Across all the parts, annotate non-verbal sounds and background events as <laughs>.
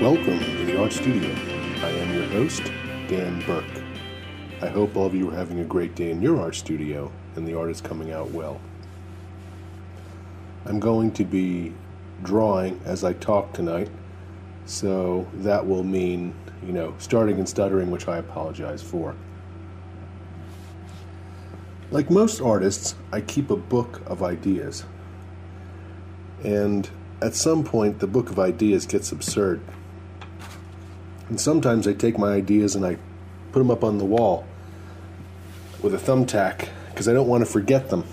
Welcome to the Art Studio. I am your host, Dan Burke. I hope all of you are having a great day in your art studio and the art is coming out well. I'm going to be drawing as I talk tonight, so that will mean, you know, starting and stuttering, which I apologize for. Like most artists, I keep a book of ideas. And at some point, the book of ideas gets absurd. And sometimes I take my ideas and I put them up on the wall with a thumbtack because I don't want to forget them.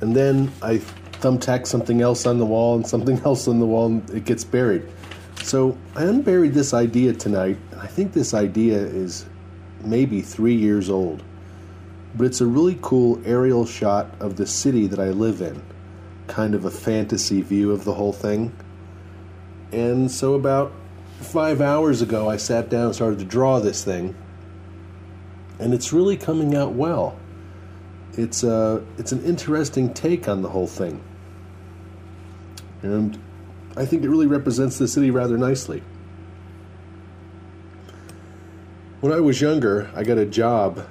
And then I thumbtack something else on the wall and something <laughs> else on the wall and it gets buried. So I unburied this idea tonight, and I think this idea is maybe three years old. But it's a really cool aerial shot of the city that I live in kind of a fantasy view of the whole thing. And so, about five hours ago, I sat down and started to draw this thing, and it's really coming out well. It's a, it's an interesting take on the whole thing, and I think it really represents the city rather nicely. When I was younger, I got a job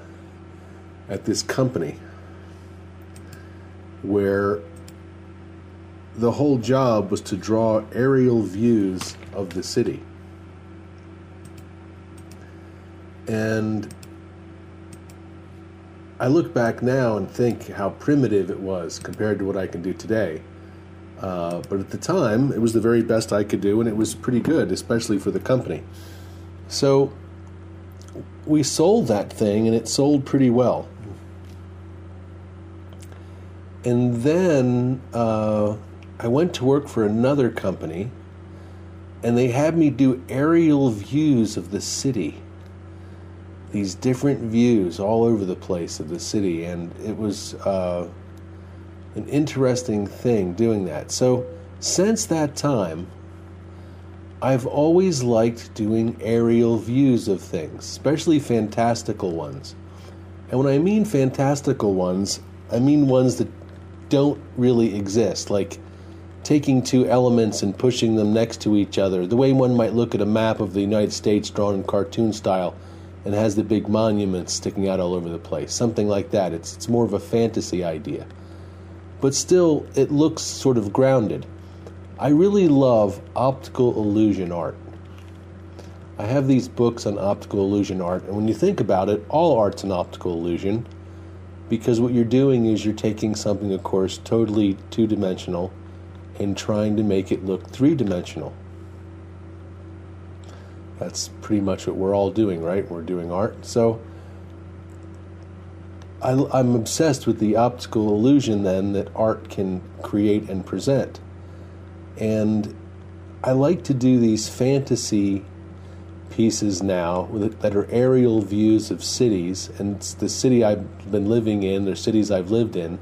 at this company where the whole job was to draw aerial views of the city. And I look back now and think how primitive it was compared to what I can do today. Uh, but at the time, it was the very best I could do, and it was pretty good, especially for the company. So we sold that thing, and it sold pretty well. And then uh, I went to work for another company, and they had me do aerial views of the city. These different views all over the place of the city, and it was uh, an interesting thing doing that. So, since that time, I've always liked doing aerial views of things, especially fantastical ones. And when I mean fantastical ones, I mean ones that don't really exist, like taking two elements and pushing them next to each other, the way one might look at a map of the United States drawn in cartoon style and has the big monuments sticking out all over the place. Something like that. It's, it's more of a fantasy idea. But still, it looks sort of grounded. I really love optical illusion art. I have these books on optical illusion art, and when you think about it, all art's an optical illusion because what you're doing is you're taking something, of course, totally two dimensional and trying to make it look three dimensional. That's pretty much what we're all doing, right? We're doing art. So I, am obsessed with the optical illusion then that art can create and present. And I like to do these fantasy pieces now that are aerial views of cities, and it's the city I've been living in, or cities I've lived in,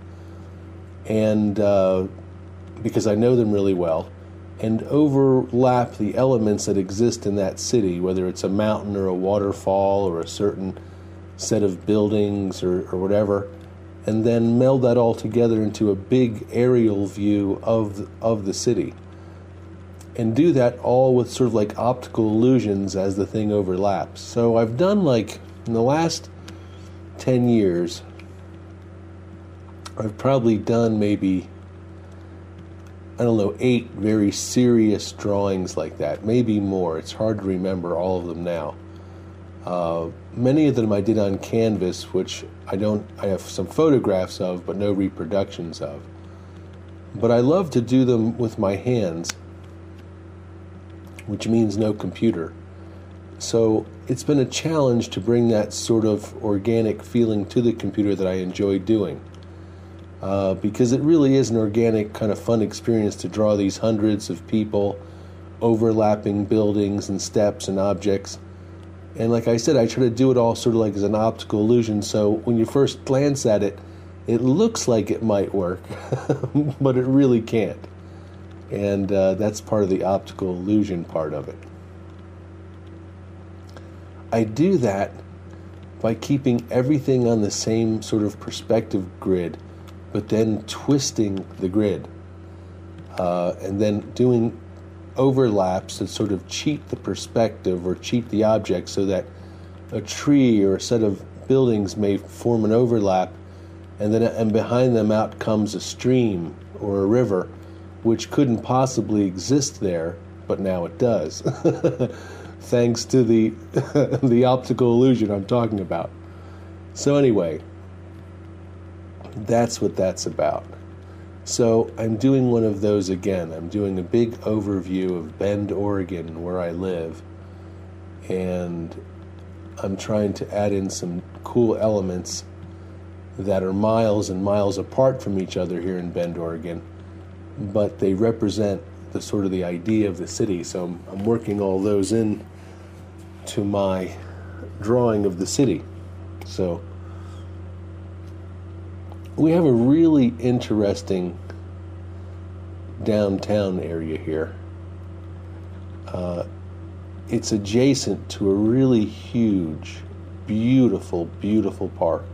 and uh, because I know them really well, and overlap the elements that exist in that city, whether it's a mountain or a waterfall or a certain set of buildings or, or whatever, and then meld that all together into a big aerial view of of the city. And do that all with sort of like optical illusions as the thing overlaps. So I've done like in the last 10 years, I've probably done maybe I don't know, eight very serious drawings like that, maybe more. It's hard to remember all of them now. Uh, many of them I did on canvas, which I don't. I have some photographs of, but no reproductions of. But I love to do them with my hands, which means no computer. So it's been a challenge to bring that sort of organic feeling to the computer that I enjoy doing. Uh, because it really is an organic, kind of fun experience to draw these hundreds of people, overlapping buildings and steps and objects. And like I said, I try to do it all sort of like as an optical illusion. So when you first glance at it, it looks like it might work, <laughs> but it really can't. And uh, that's part of the optical illusion part of it. I do that by keeping everything on the same sort of perspective grid, but then twisting the grid. Uh, and then doing overlaps that sort of cheat the perspective or cheat the object so that a tree or a set of buildings may form an overlap and then and behind them out comes a stream or a river which couldn't possibly exist there but now it does <laughs> thanks to the <laughs> the optical illusion I'm talking about so anyway that's what that's about so I'm doing one of those again. I'm doing a big overview of Bend, Oregon, where I live, and I'm trying to add in some cool elements that are miles and miles apart from each other here in Bend, Oregon, but they represent the sort of the idea of the city. So I'm, I'm working all those in to my drawing of the city. So we have a really interesting downtown area here. Uh, it's adjacent to a really huge, beautiful, beautiful park.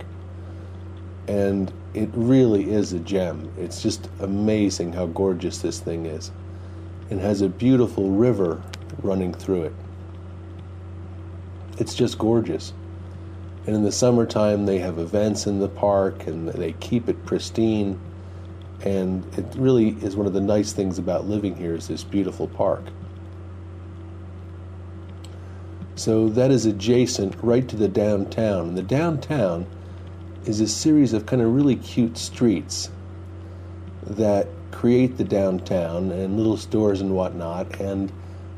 And it really is a gem. It's just amazing how gorgeous this thing is. It has a beautiful river running through it. It's just gorgeous. And in the summertime, they have events in the park and they keep it pristine. And it really is one of the nice things about living here is this beautiful park. So that is adjacent right to the downtown. And the downtown is a series of kind of really cute streets that create the downtown and little stores and whatnot. And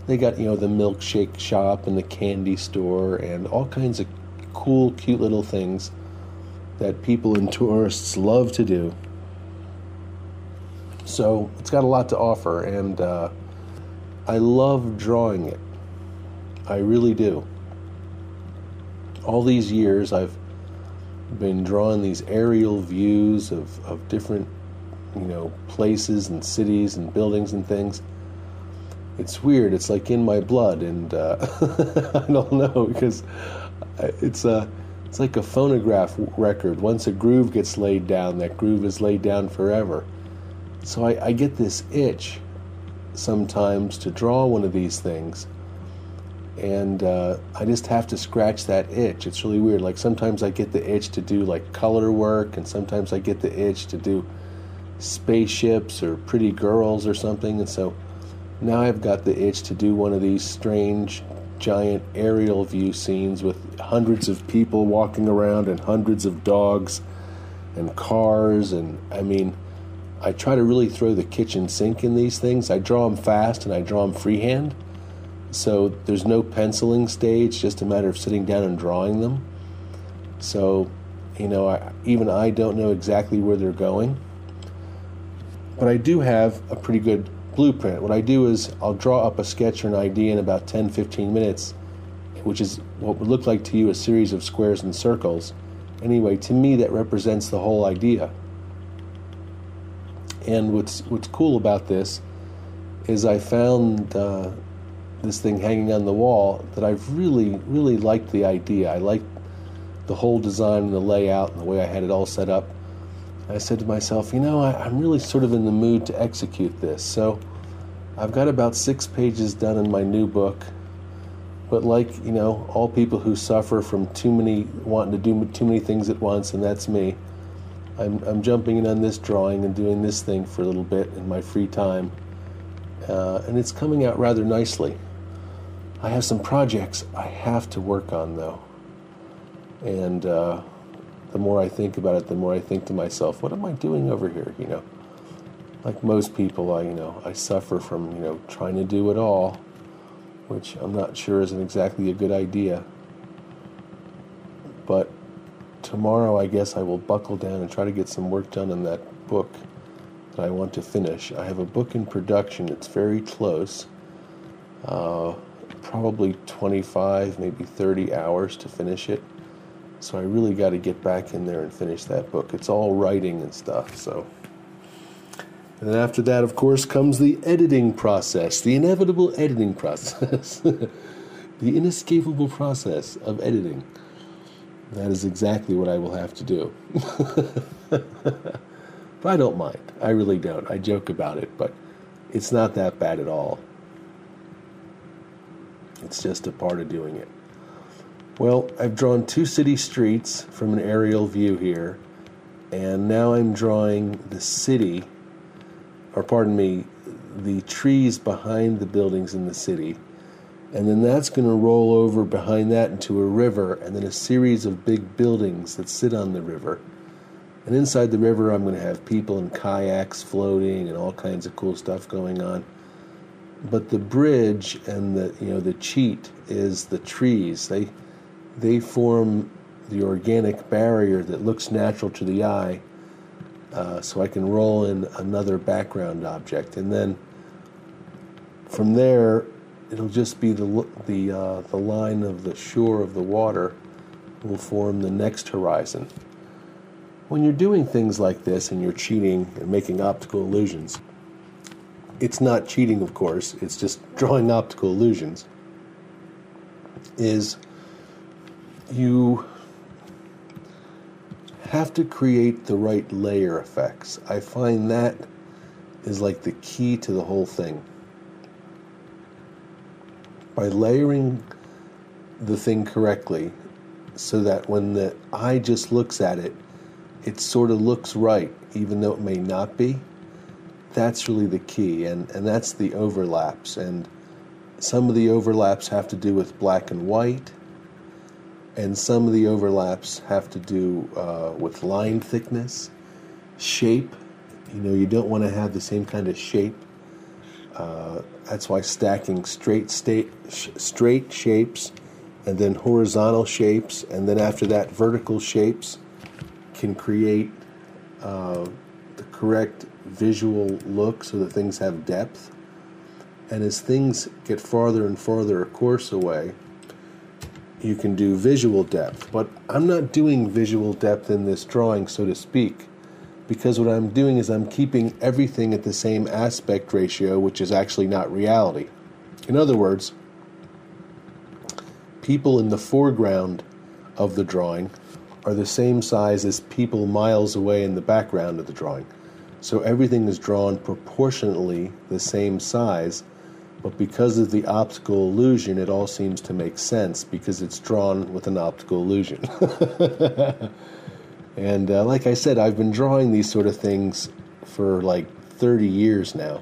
they got, you know, the milkshake shop and the candy store and all kinds of cool, cute little things that people and tourists love to do. So it's got a lot to offer, and uh, I love drawing it. I really do. All these years, I've been drawing these aerial views of, of different, you know, places and cities and buildings and things. It's weird. It's like in my blood, and uh, <laughs> I don't know because it's a it's like a phonograph record. Once a groove gets laid down, that groove is laid down forever. So I, I get this itch sometimes to draw one of these things, and uh, I just have to scratch that itch. It's really weird. Like sometimes I get the itch to do like color work, and sometimes I get the itch to do spaceships or pretty girls or something. And so now I've got the itch to do one of these strange giant aerial view scenes with hundreds of people walking around and hundreds of dogs and cars and I mean I try to really throw the kitchen sink in these things. I draw them fast and I draw them freehand. So there's no penciling stage, just a matter of sitting down and drawing them. So, you know, I, even I don't know exactly where they're going. But I do have a pretty good blueprint. What I do is I'll draw up a sketch or an idea in about 10 15 minutes, which is what would look like to you a series of squares and circles. Anyway, to me, that represents the whole idea. And what's, what's cool about this is I found uh, this thing hanging on the wall that I've really, really liked the idea. I liked the whole design and the layout and the way I had it all set up. I said to myself, you know, I, am really sort of in the mood to execute this. So I've got about six pages done in my new book. But like, you know, all people who suffer from too many, wanting to do too many things at once, and that's me, I'm, I'm jumping in on this drawing and doing this thing for a little bit in my free time. Uh, and it's coming out rather nicely. I have some projects I have to work on, though. And, uh, the more I think about it, the more I think to myself, what am I doing over here? You know, like most people, I you know I suffer from you know trying to do it all which I'm not sure isn't exactly a good idea. But tomorrow, I guess I will buckle down and try to get some work done on that book that I want to finish. I have a book in production, it's very close. Uh, probably 25, maybe 30 hours to finish it. So I really got to get back in there and finish that book. It's all writing and stuff, so. And then after that, of course, comes the editing process, the inevitable editing process, <laughs> the inescapable process of editing. That is exactly what I will have to do. <laughs> but I don't mind. I really don't. I joke about it, but it's not that bad at all. It's just a part of doing it. Well, I've drawn two city streets from an aerial view here, and now I'm drawing the city, or pardon me, the trees behind the buildings in the city. And then that's going to roll over behind that into a river, and then a series of big buildings that sit on the river. And inside the river, I'm going to have people in kayaks floating and all kinds of cool stuff going on but the bridge and the you know the cheat is the trees. They they form the organic barrier that looks natural to the eye. Uh, so I can roll in another background object, and then from there, it'll just be the the uh, the line of the shore of the water will form the next horizon. When you're doing things like this and you're cheating and making optical illusions, it's not cheating, of course, it's just drawing optical illusions, is you have to create the right layer effects. I find that is like the key to the whole thing. By layering the thing correctly, so that when the eye just looks at it, it sort of looks right, even though it may not be that's really the key, and, and that's the overlaps. And some of the overlaps have to do with black and white, and some of the overlaps have to do uh, with line thickness, shape. You know, you don't want to have the same kind of shape. Uh, that's why stacking straight state, sh- straight shapes and then horizontal shapes, and then after that, vertical shapes can create uh, the correct visual look so that things have depth. And as things get farther and farther a course away, you can do visual depth. But I'm not doing visual depth in this drawing, so to speak, because what I'm doing is I'm keeping everything at the same aspect ratio, which is actually not reality. In other words, people in the foreground of the drawing are the same size as people miles away in the background of the drawing. So everything is drawn proportionately the same size, but because of the optical illusion, it all seems to make sense because it's drawn with an optical illusion. <laughs> and uh, like I said, I've been drawing these sort of things for like 30 years now.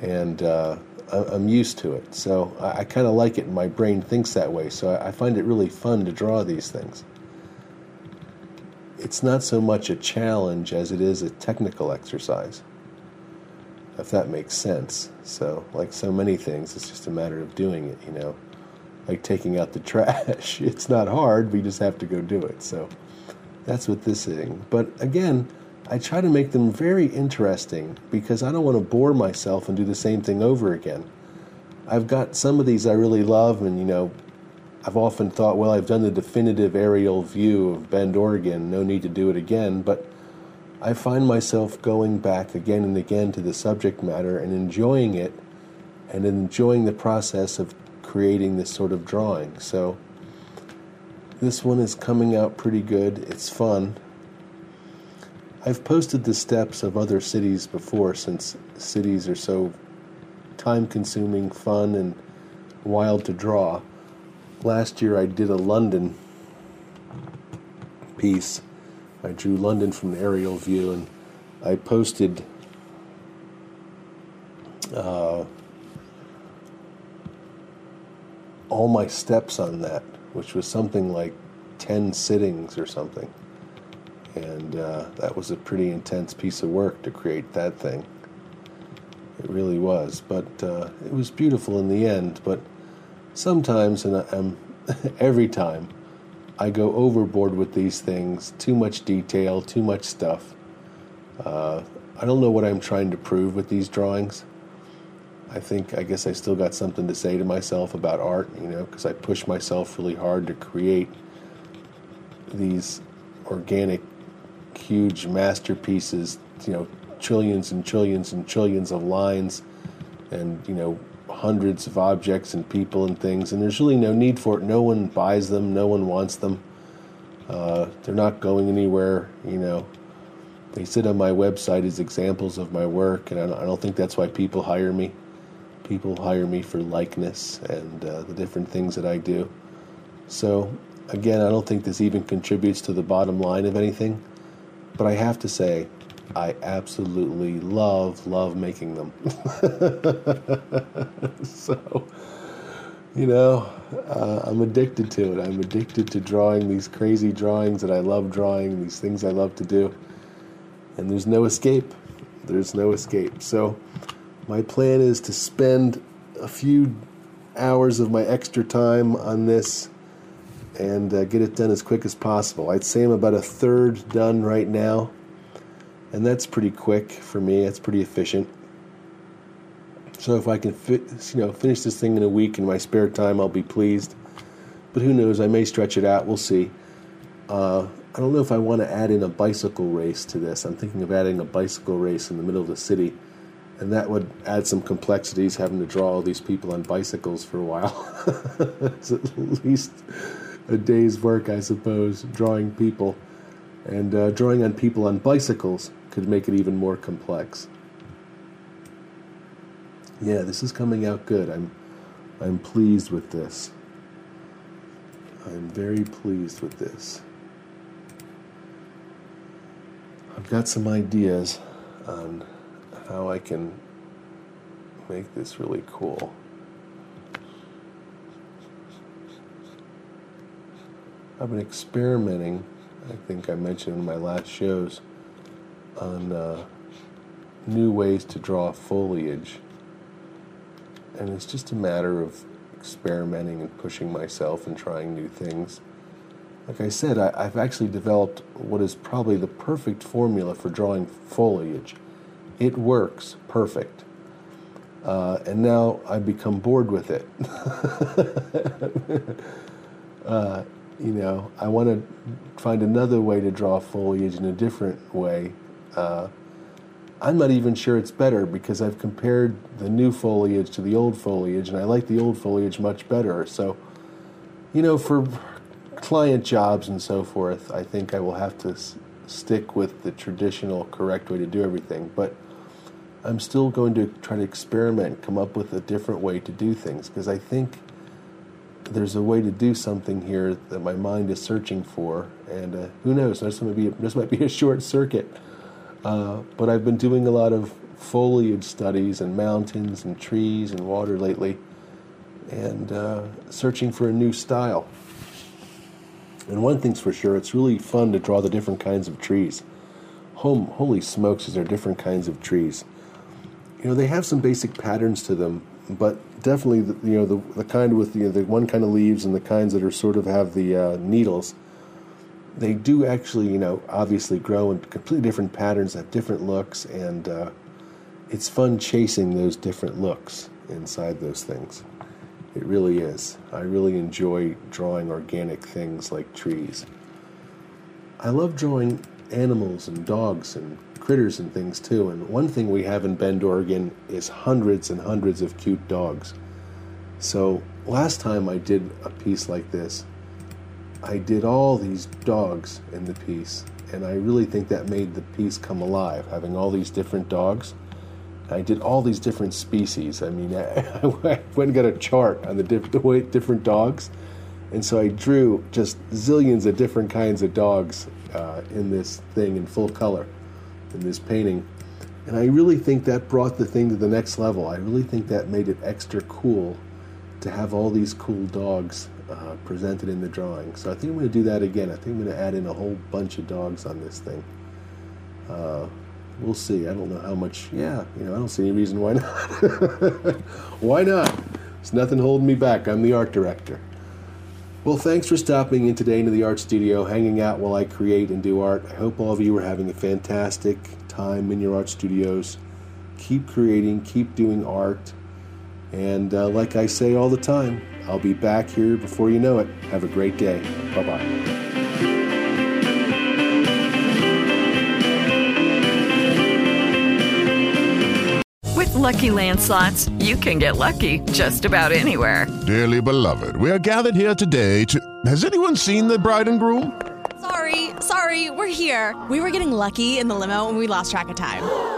And uh, I'm used to it. So I, I kind of like it, and my brain thinks that way. So I, I find it really fun to draw these things it's not so much a challenge as it is a technical exercise, if that makes sense. So, like so many things, it's just a matter of doing it, you know. Like taking out the <laughs> trash. It's not hard, we just have to go do it. So, that's what this thing. But again, I try to make them very interesting because I don't want to bore myself and do the same thing over again. I've got some of these I really love, and you know, I've often thought, well, I've done the definitive aerial view of Bend, Oregon, no need to do it again, but I find myself going back again and again to the subject matter and enjoying it and enjoying the process of creating this sort of drawing. So this one is coming out pretty good. It's fun. I've posted the steps of other cities before since cities are so time consuming, fun, and wild to draw last year I did a London piece. I drew London from an aerial view, and I posted uh, all my steps on that, which was something like 10 sittings or something. And uh, that was a pretty intense piece of work to create that thing. It really was. But uh, it was beautiful in the end. But sometimes, and I'm <laughs> every time, I go overboard with these things. Too much detail, too much stuff. Uh, I don't know what I'm trying to prove with these drawings. I think, I guess I still got something to say to myself about art, you know, because I push myself really hard to create these organic, huge masterpieces, you know, trillions and trillions and trillions of lines and, you know, hundreds of objects and people and things. And there's really no need for it. No one buys them, no one wants them. Uh, they're not going anywhere, you know. They sit on my website as examples of my work, and I don't, think that's why people hire me. People hire me for likeness and uh, the different things that I do. So, again, I don't think this even contributes to the bottom line of anything, but I have to say, I absolutely love, love making them. <laughs> so, you know, uh, I'm addicted to it. I'm addicted to drawing these crazy drawings that I love drawing, these things I love to do. And there's no escape. There's no escape. So, my plan is to spend a few hours of my extra time on this and uh, get it done as quick as possible. I'd say I'm about a third done right now, and that's pretty quick for me. That's pretty efficient. So if I can you know, finish this thing in a week in my spare time, I'll be pleased. But who knows? I may stretch it out. We'll see. Uh, I don't know if I want to add in a bicycle race to this. I'm thinking of adding a bicycle race in the middle of the city and that would add some complexities having to draw all these people on bicycles for a while. <laughs> it's at least a day's work, I suppose, drawing people. And uh, drawing on people on bicycles could make it even more complex. Yeah, this is coming out good. I'm, I'm pleased with this. I'm very pleased with this. I've got some ideas on how I can make this really cool. I've been experimenting, I think I mentioned in my last shows, on uh, new ways to draw foliage. And it's just a matter of experimenting and pushing myself and trying new things. Like I said, I, have actually developed what is probably the perfect formula for drawing foliage. It works perfect. Uh, and now I've become bored with it. <laughs> uh, you know, I want to find another way to draw foliage in a different way. Uh, I'm not even sure it's better because I've compared the new foliage to the old foliage, and I like the old foliage much better. So, you know, for client jobs and so forth, I think I will have to s- stick with the traditional, correct way to do everything. But I'm still going to try to experiment, come up with a different way to do things because I think there's a way to do something here that my mind is searching for, and uh, who knows? This might be this might be a short circuit. Uh, but I've been doing a lot of foliage studies and mountains and trees and water lately, and uh, searching for a new style. And one thing's for sure, it's really fun to draw the different kinds of trees. Home, holy smokes, is there different kinds of trees? You know, they have some basic patterns to them, but definitely, the, you know, the, the kind with know, the one kind of leaves and the kinds that are sort of have the uh, needles, they do actually, you know, obviously grow in completely different patterns, have different looks, and uh, it's fun chasing those different looks inside those things. It really is. I really enjoy drawing organic things like trees. I love drawing animals and dogs and critters and things too. And one thing we have in Bend, Oregon is hundreds and hundreds of cute dogs. So last time I did a piece like this, I did all these dogs in the piece, and I really think that made the piece come alive, having all these different dogs. I did all these different species. I mean, I, <laughs> I went and got a chart on the, diff- the way, different dogs, and so I drew just zillions of different kinds of dogs uh, in this thing in full color, in this painting. And I really think that brought the thing to the next level. I really think that made it extra cool to have all these cool dogs uh, presented in the drawing. So I think I'm going to do that again. I think I'm going to add in a whole bunch of dogs on this thing. Uh, we'll see. I don't know how much. Yeah, you know, I don't see any reason why not. <laughs> why not? There's nothing holding me back. I'm the art director. Well, thanks for stopping in today into the art studio, hanging out while I create and do art. I hope all of you are having a fantastic time in your art studios. Keep creating, keep doing art. And uh, like I say all the time, I'll be back here before you know it. Have a great day. Bye bye. With Lucky Land slots, you can get lucky just about anywhere. Dearly beloved, we are gathered here today to. Has anyone seen the bride and groom? Sorry, sorry, we're here. We were getting lucky in the limo and we lost track of time.